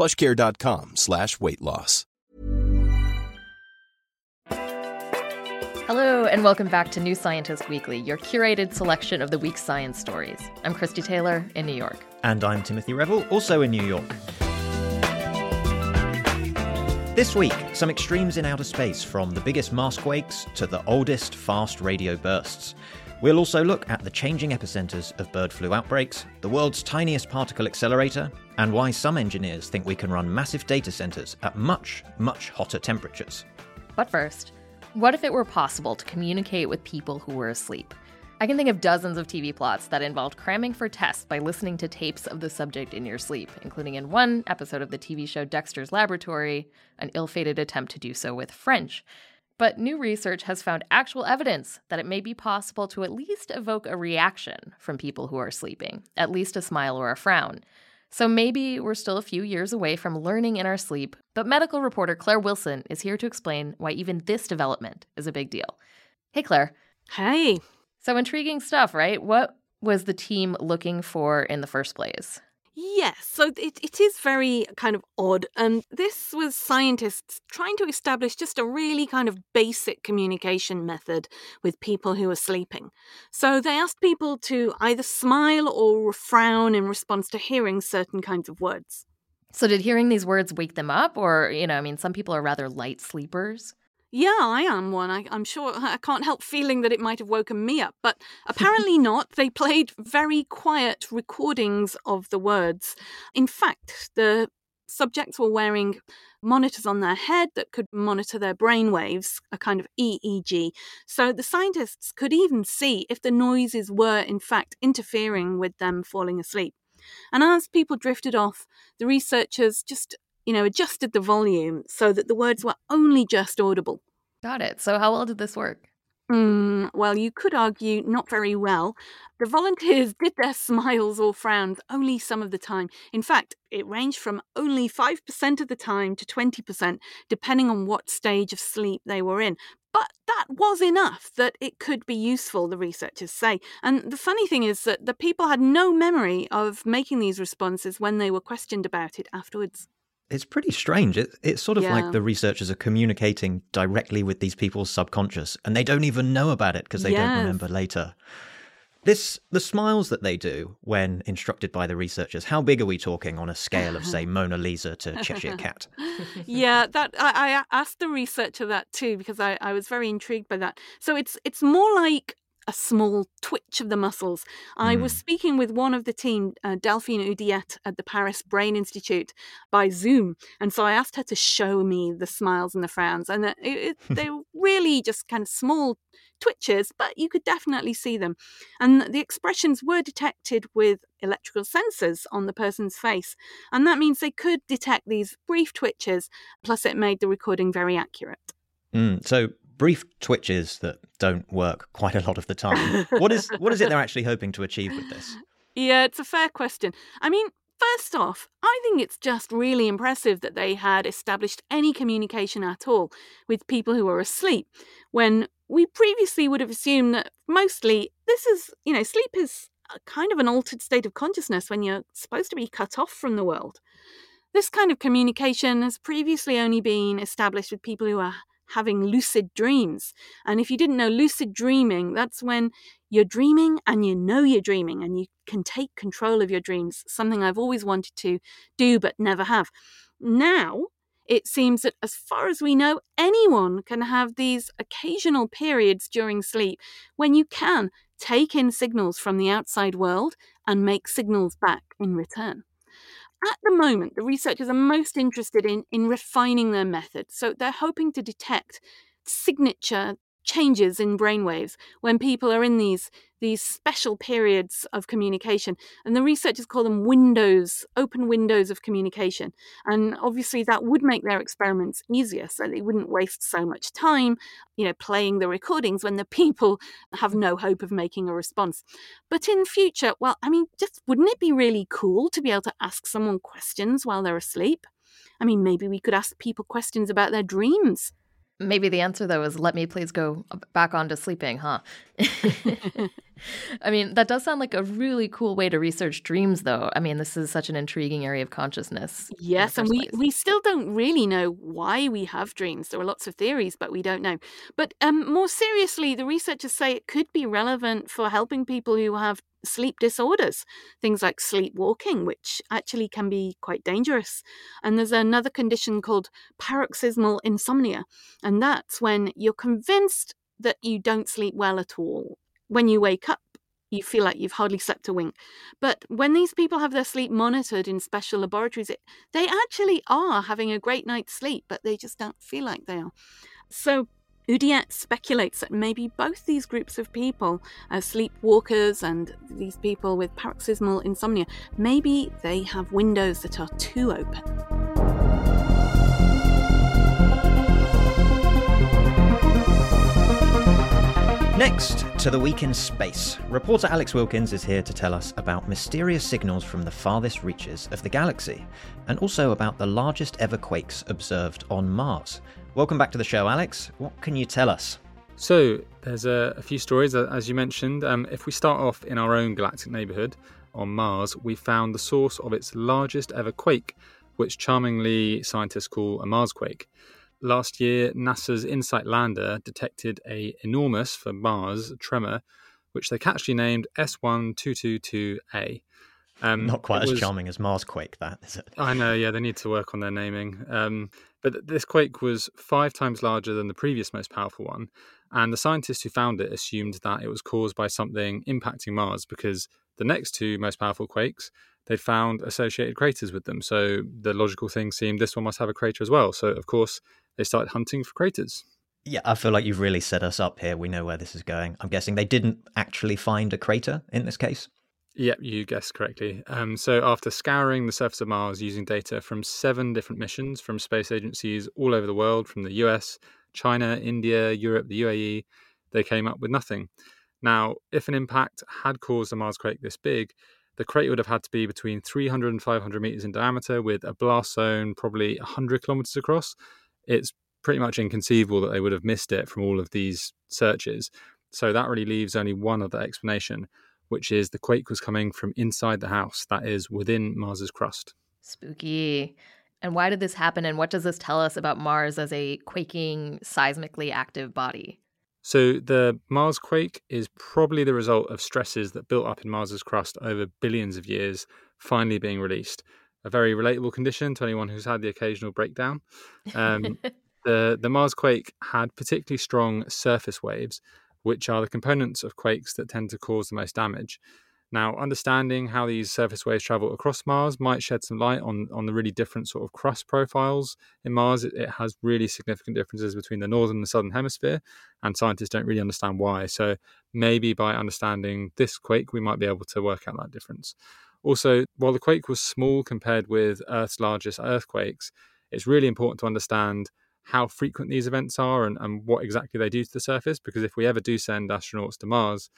plushcare.com slash weight loss. Hello, and welcome back to New Scientist Weekly, your curated selection of the week's science stories. I'm Christie Taylor in New York. And I'm Timothy Revell, also in New York. This week, some extremes in outer space, from the biggest Mars quakes to the oldest fast radio bursts. We'll also look at the changing epicenters of bird flu outbreaks, the world's tiniest particle accelerator, and why some engineers think we can run massive data centers at much, much hotter temperatures. But first, what if it were possible to communicate with people who were asleep? I can think of dozens of TV plots that involved cramming for tests by listening to tapes of the subject in your sleep, including in one episode of the TV show Dexter's Laboratory, an ill fated attempt to do so with French. But new research has found actual evidence that it may be possible to at least evoke a reaction from people who are sleeping, at least a smile or a frown. So maybe we're still a few years away from learning in our sleep, but medical reporter Claire Wilson is here to explain why even this development is a big deal. Hey, Claire. Hey. So intriguing stuff, right? What was the team looking for in the first place? Yes, so it, it is very kind of odd. And this was scientists trying to establish just a really kind of basic communication method with people who are sleeping. So they asked people to either smile or frown in response to hearing certain kinds of words. So, did hearing these words wake them up? Or, you know, I mean, some people are rather light sleepers. Yeah, I am one. I, am sure I can't help feeling that it might have woken me up, but apparently not. They played very quiet recordings of the words. In fact, the subjects were wearing monitors on their head that could monitor their brain waves, a kind of EEG. So the scientists could even see if the noises were, in fact, interfering with them falling asleep. And as people drifted off, the researchers just you know, adjusted the volume so that the words were only just audible. Got it. So, how well did this work? Mm, well, you could argue not very well. The volunteers did their smiles or frowns only some of the time. In fact, it ranged from only 5% of the time to 20%, depending on what stage of sleep they were in. But that was enough that it could be useful, the researchers say. And the funny thing is that the people had no memory of making these responses when they were questioned about it afterwards it's pretty strange. It, it's sort of yeah. like the researchers are communicating directly with these people's subconscious, and they don't even know about it because they yes. don't remember later. This the smiles that they do when instructed by the researchers. How big are we talking on a scale of, say, Mona Lisa to Cheshire Cat? yeah, that I, I, asked the researcher that too because I, I was very intrigued by that. So it's it's more like a small twitch of the muscles. I mm. was hmm. speaking with one of the team, uh, Delphine Oudiette, at the Paris Brain Institute by Zoom. And so I asked her to show me the smiles and the frowns. And it, it, they were really just kind of small twitches, but you could definitely see them. And the expressions were detected with electrical sensors on the person's face. And that means they could detect these brief twitches, plus, it made the recording very accurate. Mm, so brief twitches that don't work quite a lot of the time. what is what is it they're actually hoping to achieve with this? Yeah, it's a fair question. I mean, first off, I think it's just really impressive that they had established any communication at all with people who were asleep when we previously would have assumed that mostly this is, you know, sleep is kind of an altered state of consciousness when you're supposed to be cut off from the world. This kind of communication has previously only been established with people who are having lucid dreams. And if you didn't know lucid dreaming, that's when you're dreaming and you know you're dreaming and you can take control of your dreams, something I've always wanted to do but never have. Now, it seems that, as far as we know, anyone can have these occasional periods during sleep when you can take in signals from the outside world and make signals back in return. At the moment, the researchers are most interested in, in refining their method. So they're hoping to detect signature changes in brainwaves when people are in these these special periods of communication. And the researchers call them windows open windows of communication. And obviously that would make their experiments easier so they wouldn't waste so much time you know playing the recordings when the people have no hope of making a response. But in future well i mean just wouldn't it be really cool to be able to ask someone questions while they're asleep? I mean maybe we could ask people questions about their dreams Maybe the answer though is let me please go back on to sleeping, huh? I mean, that does sound like a really cool way to research dreams though. I mean, this is such an intriguing area of consciousness. Yes, and we, we still don't really know why we have dreams. There are lots of theories, but we don't know. But um, more seriously, the researchers say it could be relevant for helping people who have sleep disorders, things like sleepwalking, which actually can be quite dangerous. And there's another condition called paradoxical insomnia, and that's when you're convinced that you don't sleep well at all. When you wake up, you feel like you've hardly slept a wink. But when these people have their sleep monitored in special laboratories, it, they actually are having a great night's sleep, but they just don't feel like they are. So Oudiette speculates that maybe both these groups of people, uh, sleepwalkers and these people with paradoxical insomnia, maybe they have windows that are too open. Next, to the week in space. Reporter Alex Wilkins is here to tell us about mysterious signals from the farthest reaches of the galaxy, and also about the largest ever quakes observed on Mars. Welcome back to the show, Alex. What can you tell us? So, there's a, a few stories, uh, as you mentioned. Um, if we start off in our own galactic neighbourhood on Mars, we found the source of its largest ever quake, which charmingly scientists call a Mars quake. Last year, NASA's InSight lander detected a enormous for Mars tremor, which they catchily named S1222A. Um, Not quite as was, charming as Marsquake, that is it? I know. Yeah, they need to work on their naming. Um, but this quake was five times larger than the previous most powerful one, and the scientists who found it assumed that it was caused by something impacting Mars because the next two most powerful quakes they'd found associated craters with them. So the logical thing seemed this one must have a crater as well. So of course they started hunting for craters. Yeah, I feel like you've really set us up here. We know where this is going. I'm guessing they didn't actually find a crater in this case. Yep, you guessed correctly. Um, so, after scouring the surface of Mars using data from seven different missions from space agencies all over the world, from the US, China, India, Europe, the UAE, they came up with nothing. Now, if an impact had caused a Mars quake this big, the crater would have had to be between 300 and 500 meters in diameter with a blast zone probably 100 kilometers across. It's pretty much inconceivable that they would have missed it from all of these searches. So, that really leaves only one other explanation which is the quake was coming from inside the house, that is, within Mars's crust. Spooky. And why did this happen, and what does this tell us about Mars as a quaking, seismically active body? So, the Mars quake is probably the result of stresses that built up in Mars's crust over billions of years finally being released. A very relatable condition to anyone who's had the occasional breakdown. Um, the, the Mars quake had particularly strong surface waves which are the components of quakes that tend to cause the most damage. Now, understanding how these surface waves travel across Mars might shed some light on, on the really different sort of crust profiles in Mars. It, it, has really significant differences between the northern and the southern hemisphere, and scientists don't really understand why. So, maybe by understanding this quake, we might be able to work out that difference. Also, while the quake was small compared with Earth's largest earthquakes, it's really important to understand how frequent these events are and, and what exactly they do to the surface. Because if we ever do send astronauts to Mars,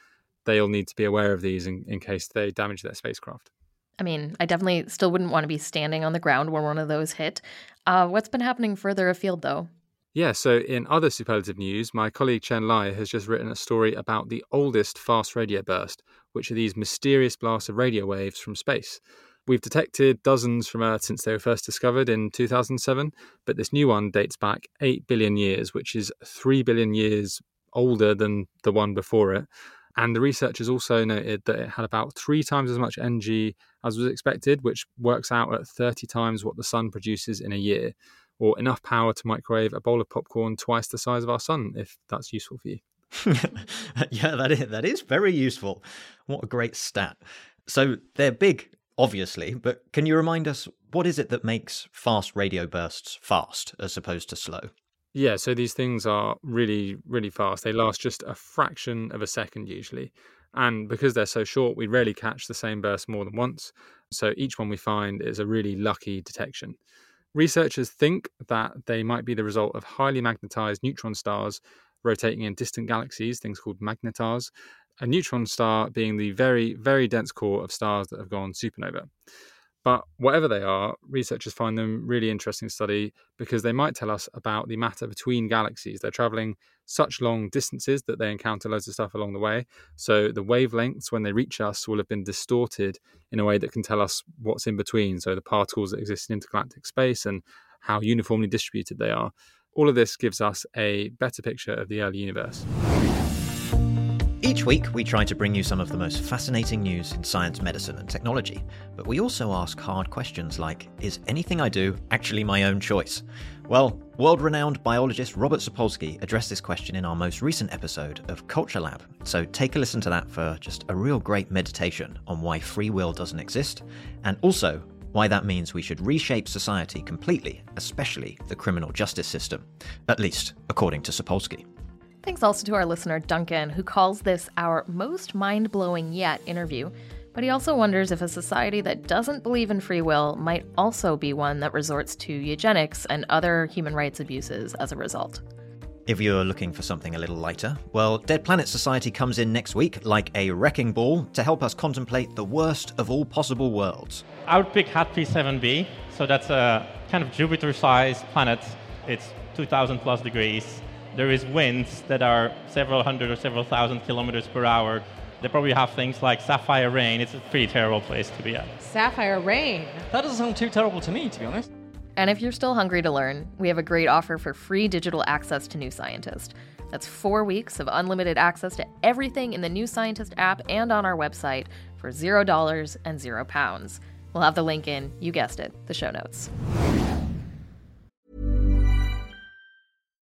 they'll need to be aware of these in, in case they damage their spacecraft. I mean, I definitely still wouldn't want to be standing on the ground when one of those hit. Uh, what's been happening further afield, though? Yeah, so in other superlative news, my colleague Chen Ly has just written a story about the oldest fast radio burst, which are these mysterious blasts of radio waves from space. We've detected dozens from Earth since they were first discovered in 2007, but this new one dates back 8 billion years, which is 3 billion years older than the one before it. And the researchers also noted that it had about three times as much energy as was expected, which works out at 30 times what the sun produces in a year. or enough power to microwave a bowl of popcorn twice the size of our sun, if that's useful for you. yeah, that is, that is very useful. What a great stat. So they're big, obviously, but can you remind us what is it that makes fast radio bursts fast as opposed to slow? Yeah, so these things are really, really fast. They last just a fraction of a second usually. And because they're so short, we rarely catch the same burst more than once. So each one we find is a really lucky detection. Researchers think that they might be the result of highly magnetized neutron stars rotating in distant galaxies, things called magnetars, a neutron star being the very, very dense core of stars that have gone supernova. But whatever they are, researchers find them really interesting to study because they might tell us about the matter between galaxies. They're traveling such long distances that they encounter loads of stuff along the way. So the wavelengths, when they reach us, will have been distorted in a way that can tell us what's in between. So the particles that exist in intergalactic space and how uniformly distributed they are. All of this gives us a better picture of the early universe. Each week, we try to bring you some of the most fascinating news in science, medicine, and technology. But we also ask hard questions like Is anything I do actually my own choice? Well, world renowned biologist Robert Sapolsky addressed this question in our most recent episode of Culture Lab. So take a listen to that for just a real great meditation on why free will doesn't exist, and also why that means we should reshape society completely, especially the criminal justice system. At least, according to Sapolsky. Thanks also to our listener, Duncan, who calls this our most mind blowing yet interview. But he also wonders if a society that doesn't believe in free will might also be one that resorts to eugenics and other human rights abuses as a result. If you're looking for something a little lighter, well, Dead Planet Society comes in next week like a wrecking ball to help us contemplate the worst of all possible worlds. I would pick HAT-P 7b, so that's a kind of Jupiter sized planet. It's 2000 plus degrees there is winds that are several hundred or several thousand kilometers per hour. They probably have things like sapphire rain. It's a pretty terrible place to be at. Sapphire rain? That doesn't sound too terrible to me, to be honest. And if you're still hungry to learn, we have a great offer for free digital access to New Scientist. That's four weeks of unlimited access to everything in the New Scientist app and on our website for $0 and 0 pounds. We'll have the link in, you guessed it, the show notes.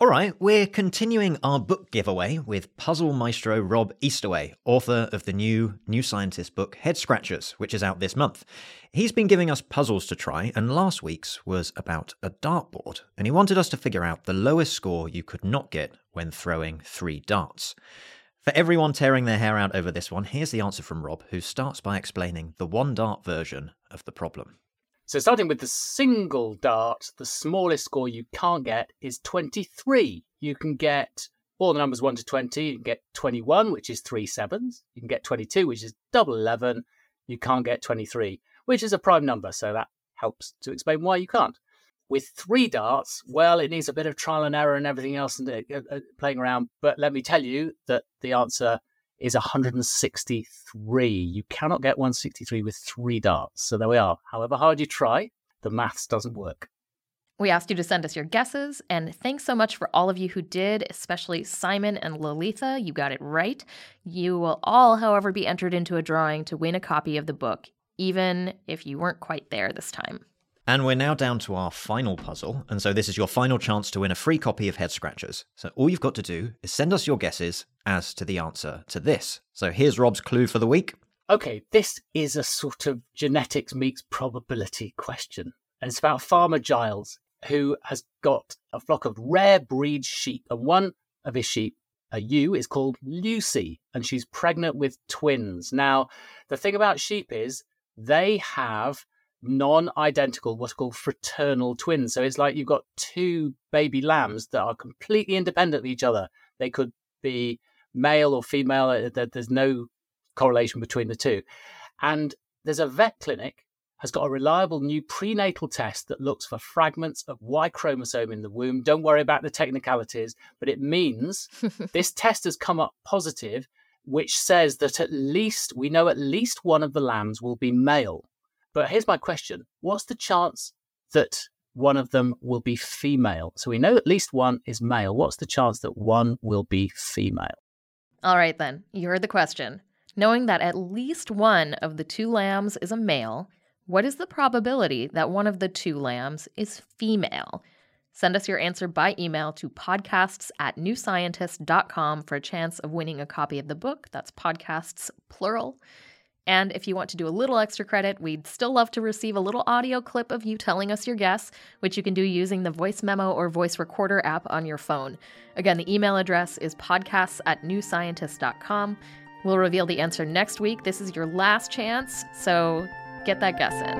All right, we're continuing our book giveaway with puzzle maestro Rob Eastaway, author of the new New Scientist book Head Scratchers, which is out this month. He's been giving us puzzles to try, and last week's was about a dartboard, and he wanted us to figure out the lowest score you could not get when throwing three darts. For everyone tearing their hair out over this one, here's the answer from Rob, who starts by explaining the one dart version of the problem. So starting with the single dart, the smallest score you can't get is 23. You can get all the numbers 1 to 20. You can get 21, which is three sevens. You can get 22, which is double 11. You can't get 23, which is a prime number. So that helps to explain why you can't. With three darts, well, it needs a bit of trial and error and everything else and uh, uh, playing around. But let me tell you that the answer is 163. You cannot get 163 with three darts. So there we are. However hard you try, the maths doesn't work. We asked you to send us your guesses, and thanks so much for all of you who did, especially Simon and Lolitha. You got it right. You will all, however, be entered into a drawing to win a copy of the book, even if you weren't quite there this time. And we're now down to our final puzzle, and so this is your final chance to win a free copy of Head Scratchers. So all you've got to do is send us your guesses as to the answer to this. So here's Rob's clue for the week. Okay, this is a sort of genetics meets probability question. And it's about Farmer Giles, who has got a flock of rare breed sheep. And one of his sheep, a ewe, is called Lucy, and she's pregnant with twins. Now, the thing about sheep is they have non identical, what's called fraternal twins. So it's like you've got two baby lambs that are completely independent of each other. They could be male or female, uh, there's no correlation between the two. And there's a vet clinic has got a reliable new prenatal test that looks for fragments of Y chromosome in the womb. Don't worry about the technicalities, but it means this test has come up positive, which says that at least we know at least one of the lambs will be male. But here's my question What's the chance that one of them will be female? So we know at least one is male. What's the chance that one will be female? All right, then. You heard the question. Knowing that at least one of the two lambs is a male, what is the probability that one of the two lambs is female? Send us your answer by email to podcasts at newscientist.com for a chance of winning a copy of the book. That's podcasts, plural. And if you want to do a little extra credit, we'd still love to receive a little audio clip of you telling us your guess, which you can do using the voice memo or voice recorder app on your phone. Again, the email address is podcasts at newscientist.com. We'll reveal the answer next week. This is your last chance, so get that guess in.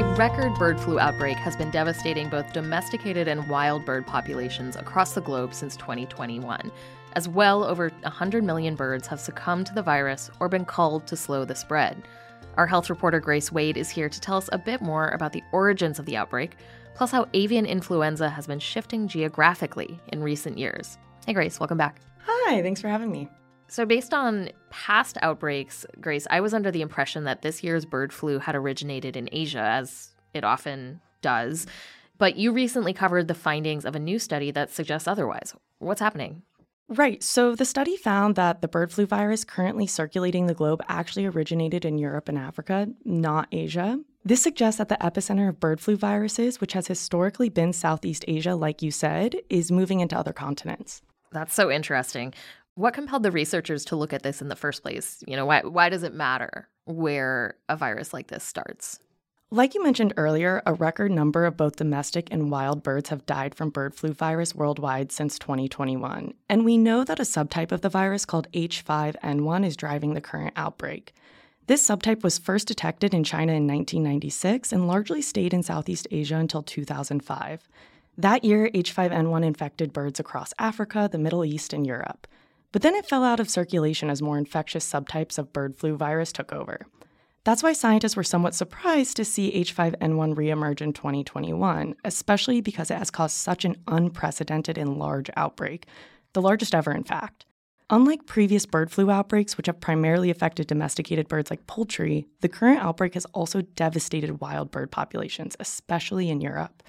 A record bird flu outbreak has been devastating both domesticated and wild bird populations across the globe since 2021, as well over 100 million birds have succumbed to the virus or been culled to slow the spread. Our health reporter Grace Wade is here to tell us a bit more about the origins of the outbreak, plus how avian influenza has been shifting geographically in recent years. Hey, Grace, welcome back. Hi, thanks for having me. So, based on past outbreaks, Grace, I was under the impression that this year's bird flu had originated in Asia, as it often does. But you recently covered the findings of a new study that suggests otherwise. What's happening? Right. So the study found that the bird flu virus currently circulating the globe actually originated in Europe and Africa, not Asia. This suggests that the epicenter of bird flu viruses, which has historically been Southeast Asia, like you said, is moving into other continents. That's so interesting. What compelled the researchers to look at this in the first place? You know, why, why does it matter where a virus like this starts? Like you mentioned earlier, a record number of both domestic and wild birds have died from bird flu virus worldwide since 2021. And we know that a subtype of the virus called H5N1 is driving the current outbreak. This subtype was first detected in China in 1996 and largely stayed in Southeast Asia until 2005. That year, H5N1 infected birds across Africa, the Middle East, and Europe. But then it fell out of circulation as more infectious subtypes of bird flu virus took over. That's why scientists were somewhat surprised to see H5N1 reemerge in 2021, especially because it has caused such an unprecedented and large outbreak, the largest ever, in fact. Unlike previous bird flu outbreaks, which have primarily affected domesticated birds like poultry, the current outbreak has also devastated wild bird populations, especially in Europe.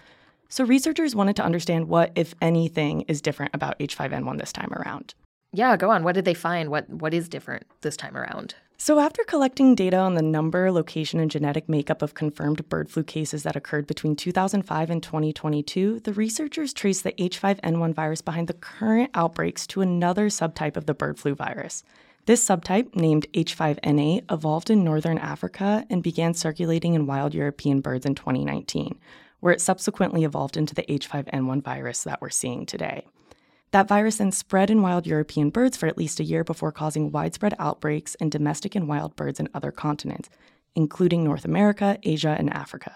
So, researchers wanted to understand what, if anything, is different about H5N1 this time around. Yeah, go on. What did they find? What what is different this time around? So, after collecting data on the number, location, and genetic makeup of confirmed bird flu cases that occurred between 2005 and 2022, the researchers traced the H5N1 virus behind the current outbreaks to another subtype of the bird flu virus. This subtype, named H5N8, evolved in northern Africa and began circulating in wild European birds in 2019, where it subsequently evolved into the H5N1 virus that we're seeing today. That virus then spread in wild European birds for at least a year before causing widespread outbreaks in domestic and wild birds in other continents, including North America, Asia, and Africa.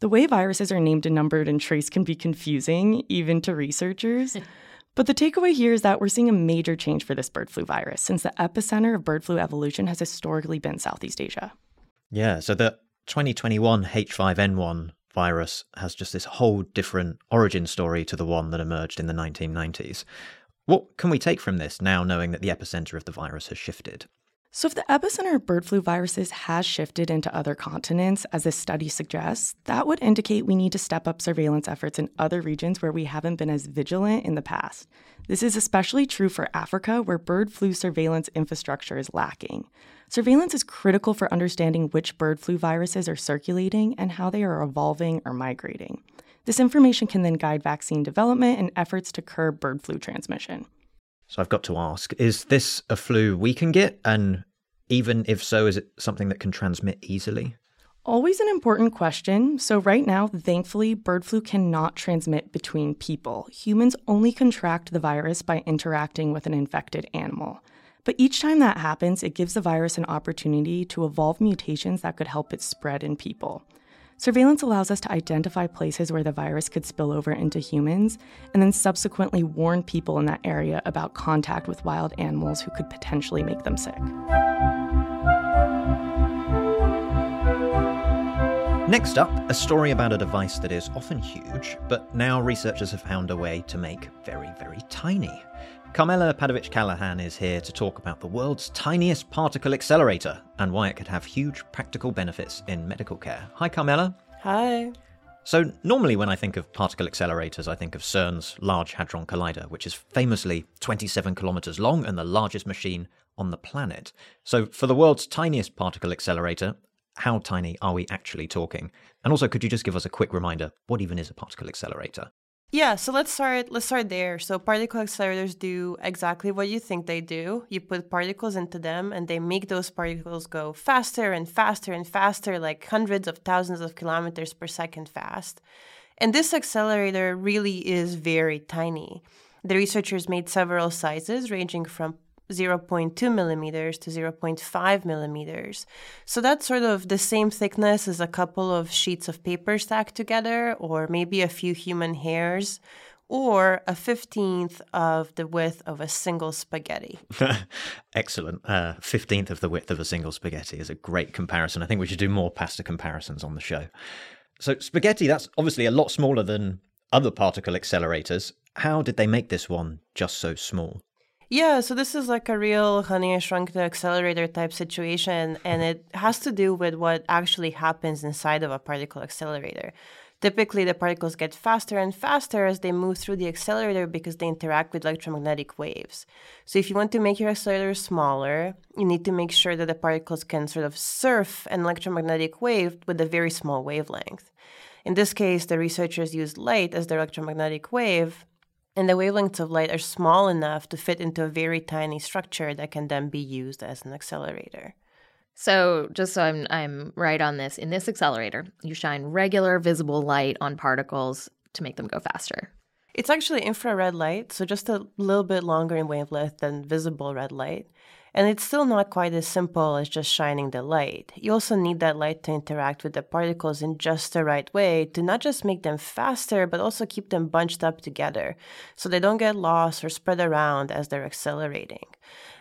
The way viruses are named and numbered and traced can be confusing, even to researchers. but the takeaway here is that we're seeing a major change for this bird flu virus, since the epicenter of bird flu evolution has historically been Southeast Asia. Yeah, so the 2021 H5N1 virus has just this whole different origin story to the one that emerged in the 1990s. What can we take from this now, knowing that the epicenter of the virus has shifted? So, if the epicenter of bird flu viruses has shifted into other continents, as this study suggests, that would indicate we need to step up surveillance efforts in other regions where we haven't been as vigilant in the past. This is especially true for Africa, where bird flu surveillance infrastructure is lacking. Surveillance is critical for understanding which bird flu viruses are circulating and how they are evolving or migrating. This information can then guide vaccine development and efforts to curb bird flu transmission. So I've got to ask is this a flu we can get? And even if so, is it something that can transmit easily? Always an important question. So, right now, thankfully, bird flu cannot transmit between people. Humans only contract the virus by interacting with an infected animal. But each time that happens, it gives the virus an opportunity to evolve mutations that could help it spread in people. Surveillance allows us to identify places where the virus could spill over into humans and then subsequently warn people in that area about contact with wild animals who could potentially make them sick. Next up, a story about a device that is often huge, but now researchers have found a way to make very, very tiny. Karmela Padavic-Callaghan is here to talk about the world's tiniest particle accelerator and why it could have huge practical benefits in medical care. Hi, Karmela. Hi. So, normally when I think of particle accelerators, I think of CERN's Large Hadron Collider, which is famously 27 kilometers long and the largest machine on the planet. So, for the world's tiniest particle accelerator, how tiny are we actually talking? And also, could you just give us a quick reminder what even is a particle accelerator? Yeah, so let's start let's start there. So particle accelerators do exactly what you think they do. You put particles into them and they make those particles go faster and faster and faster like hundreds of thousands of kilometers per second fast. And this accelerator really is very tiny. The researchers made several sizes ranging from 0.2 millimeters to 0.5 millimeters. So that's sort of the same thickness as a couple of sheets of paper stacked together, or maybe a few human hairs, or a 15th of the width of a single spaghetti. Excellent. Uh, 15th of the width of a single spaghetti is a great comparison. I think we should do more pasta comparisons on the show. So, spaghetti, that's obviously a lot smaller than other particle accelerators. How did they make this one just so small? Yeah, so this is like a real Honey I Shrunk the Accelerator type situation, and it has to do with what actually happens inside of a particle accelerator. Typically, the particles get faster and faster as they move through the accelerator because they interact with electromagnetic waves. So, if you want to make your accelerator smaller, you need to make sure that the particles can sort of surf an electromagnetic wave with a very small wavelength. In this case, the researchers used light as their electromagnetic wave, and the wavelengths of light are small enough to fit into a very tiny structure that can then be used as an accelerator. So, just so I'm I'm right on this, in this accelerator, you shine regular visible light on particles to make them go faster. It's actually infrared light, so just a little bit longer in wavelength than visible red light. And it's still not quite as simple as just shining the light. You also need that light to interact with the particles in just the right way to not just make them faster, but also keep them bunched up together so they don't get lost or spread around as they're accelerating.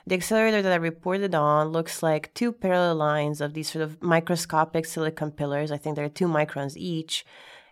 The accelerator that I reported on looks like two parallel lines of these sort of microscopic silicon pillars. I think they're two microns each.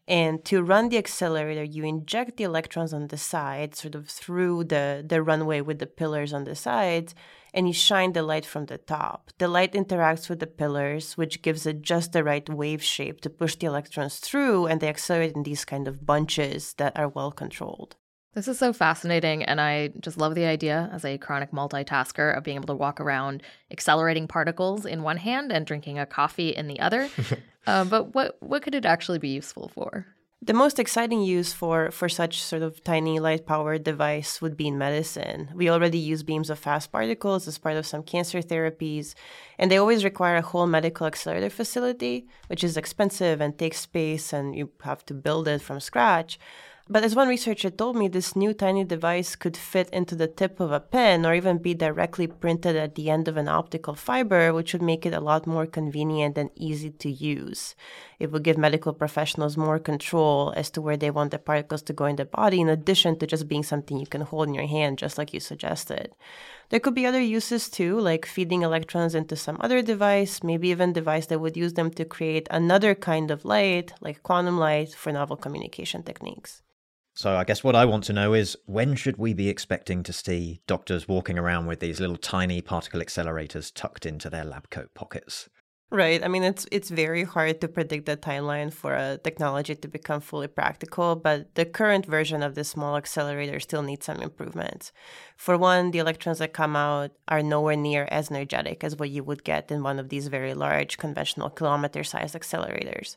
And to run the accelerator, you inject the electrons on the side, sort of through the, the runway with the pillars on the sides, and you shine the light from the top. The light interacts with the pillars, which gives it just the right wave shape to push the electrons through, and they accelerate in these kind of bunches that are well controlled. This is so fascinating, and I just love the idea as a chronic multitasker of being able to walk around accelerating particles in one hand and drinking a coffee in the other. uh, but what what could it actually be useful for? The most exciting use for, for such sort of tiny light powered device would be in medicine. We already use beams of fast particles as part of some cancer therapies, and they always require a whole medical accelerator facility, which is expensive and takes space, and you have to build it from scratch. But as one researcher told me, this new tiny device could fit into the tip of a pen or even be directly printed at the end of an optical fiber, which would make it a lot more convenient and easy to use. It would give medical professionals more control as to where they want the particles to go in the body, in addition to just being something you can hold in your hand, just like you suggested. There could be other uses too, like feeding electrons into some other device, maybe even a device that would use them to create another kind of light, like quantum light, for novel communication techniques. So I guess what I want to know is when should we be expecting to see doctors walking around with these little tiny particle accelerators tucked into their lab coat pockets? Right. I mean, it's it's very hard to predict the timeline for a technology to become fully practical, but the current version of this small accelerator still needs some improvements. For one, the electrons that come out are nowhere near as energetic as what you would get in one of these very large conventional kilometer-sized accelerators.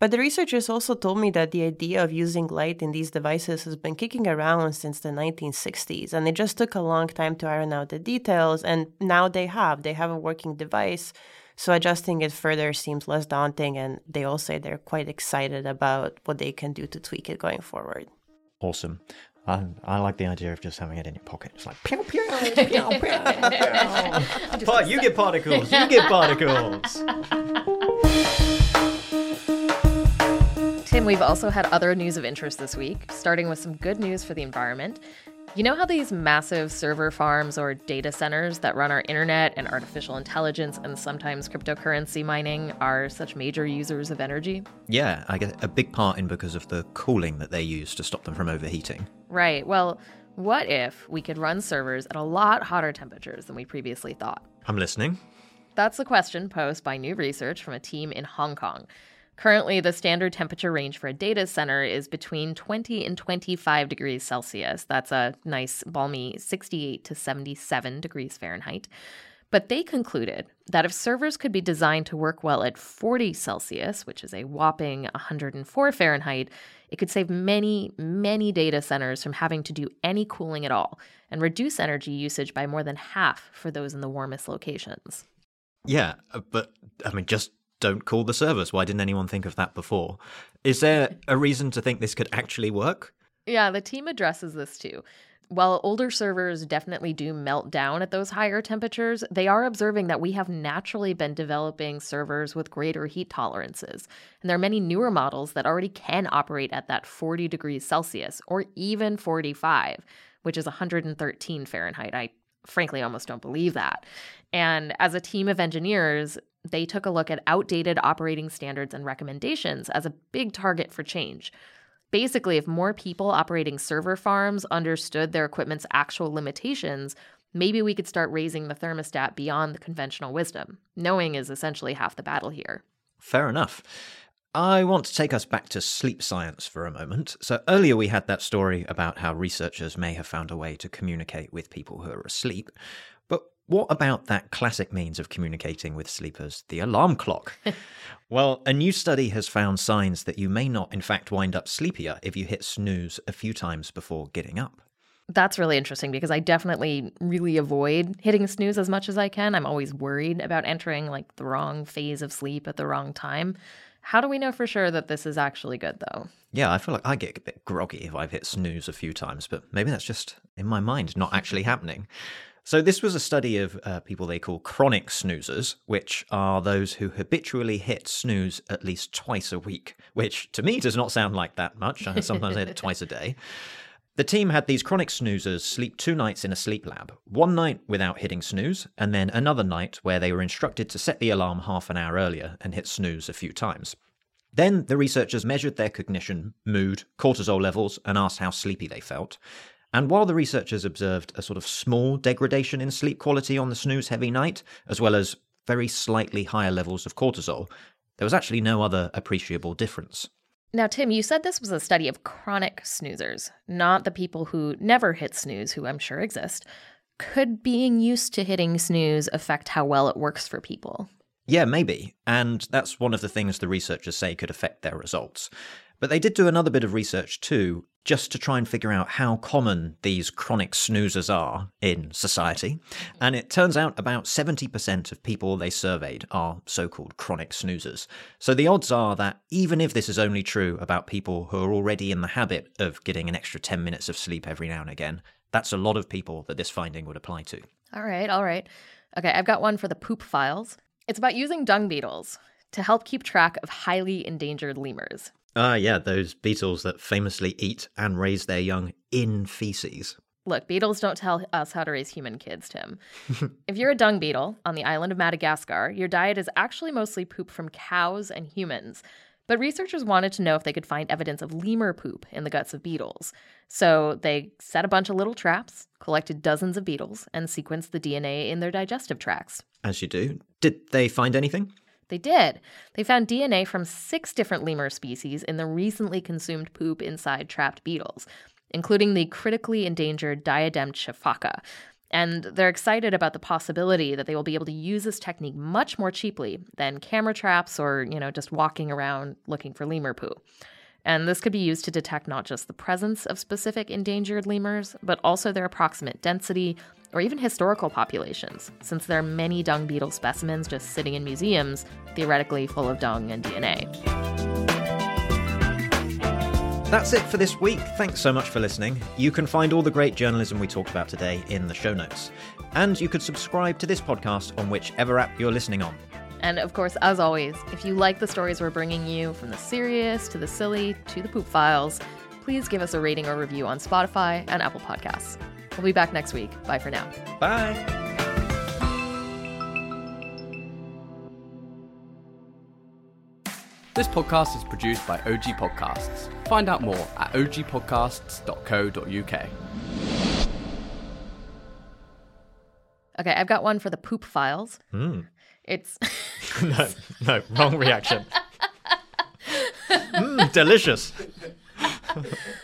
But the researchers also told me that the idea of using light in these devices has been kicking around since the 1960s, and it just took a long time to iron out the details. And now they have. They have a working device. So adjusting it further seems less daunting, and they all say they're quite excited about what they can do to tweak it going forward. Awesome. I, I like the idea of just having it in your pocket. It's like pew pew pew pew. pew. Part, you get particles. You get particles. Tim, we've also had other news of interest this week, starting with some good news for the environment. You know how these massive server farms or data centers that run our internet and artificial intelligence and sometimes cryptocurrency mining are such major users of energy? Yeah, I guess a big part in because of the cooling that they use to stop them from overheating. Right. Well, what if we could run servers at a lot hotter temperatures than we previously thought? I'm listening. That's the question posed by new research from a team in Hong Kong. Currently, the standard temperature range for a data center is between 20 and 25 degrees Celsius. That's a nice, balmy 68 to 77 degrees Fahrenheit. But they concluded that if servers could be designed to work well at 40 Celsius, which is a whopping 104 Fahrenheit, it could save many, many data centers from having to do any cooling at all and reduce energy usage by more than half for those in the warmest locations. Yeah, uh, but I mean, just don't call the servers. Why didn't anyone think of that before? Is there a reason to think this could actually work? Yeah, the team addresses this too. While older servers definitely do melt down at those higher temperatures, they are observing that we have naturally been developing servers with greater heat tolerances. And there are many newer models that already can operate at that 40 degrees Celsius or even 45, which is 113 Fahrenheit. I frankly almost don't believe that. And as a team of engineers, they took a look at outdated operating standards and recommendations as a big target for change. Basically, if more people operating server farms understood their equipment's actual limitations, maybe we could start raising the thermostat beyond the conventional wisdom. Knowing is essentially half the battle here. Fair enough. I want to take us back to sleep science for a moment. So, earlier we had that story about how researchers may have found a way to communicate with people who are asleep. But what about that classic means of communicating with sleepers, the alarm clock? well, a new study has found signs that you may not, in fact, wind up sleepier if you hit snooze a few times before getting up. That's really interesting because I definitely really avoid hitting snooze as much as I can. I'm always worried about entering like the wrong phase of sleep at the wrong time. How do we know for sure that this is actually good though? Yeah, I feel like I get a bit groggy if I've hit snooze a few times, but maybe that's just in my mind, not actually happening. So, this was a study of uh, people they call chronic snoozers, which are those who habitually hit snooze at least twice a week, which to me does not sound like that much. I sometimes hit it twice a day. The team had these chronic snoozers sleep two nights in a sleep lab, one night without hitting snooze, and then another night where they were instructed to set the alarm half an hour earlier and hit snooze a few times. Then the researchers measured their cognition, mood, cortisol levels, and asked how sleepy they felt. And while the researchers observed a sort of small degradation in sleep quality on the snooze heavy night, as well as very slightly higher levels of cortisol, there was actually no other appreciable difference. Now, Tim, you said this was a study of chronic snoozers, not the people who never hit snooze, who I'm sure exist. Could being used to hitting snooze affect how well it works for people? Yeah, maybe. And that's one of the things the researchers say could affect their results. But they did do another bit of research too, just to try and figure out how common these chronic snoozers are in society. And it turns out about 70% of people they surveyed are so called chronic snoozers. So the odds are that even if this is only true about people who are already in the habit of getting an extra 10 minutes of sleep every now and again, that's a lot of people that this finding would apply to. All right, all right. Okay, I've got one for the poop files. It's about using dung beetles to help keep track of highly endangered lemurs. Ah, yeah, those beetles that famously eat and raise their young in feces. Look, beetles don't tell us how to raise human kids, Tim. if you're a dung beetle on the island of Madagascar, your diet is actually mostly poop from cows and humans. But researchers wanted to know if they could find evidence of lemur poop in the guts of beetles. So they set a bunch of little traps, collected dozens of beetles, and sequenced the DNA in their digestive tracts. As you do. Did they find anything? They did. They found DNA from six different lemur species in the recently consumed poop inside trapped beetles, including the critically endangered diadem sifaka. And they're excited about the possibility that they will be able to use this technique much more cheaply than camera traps or, you know, just walking around looking for lemur poo. And this could be used to detect not just the presence of specific endangered lemurs, but also their approximate density or even historical populations, since there are many dung beetle specimens just sitting in museums, theoretically full of dung and DNA. That's it for this week. Thanks so much for listening. You can find all the great journalism we talked about today in the show notes. And you could subscribe to this podcast on whichever app you're listening on. And of course, as always, if you like the stories we're bringing you, from the serious to the silly to the poop files, please give us a rating or review on Spotify and Apple Podcasts. We'll be back next week. Bye for now. Bye. This podcast is produced by OG Podcasts. Find out more at ogpodcasts.co.uk. Okay, I've got one for the poop files. Mm. It's no, no, wrong reaction. mm, delicious.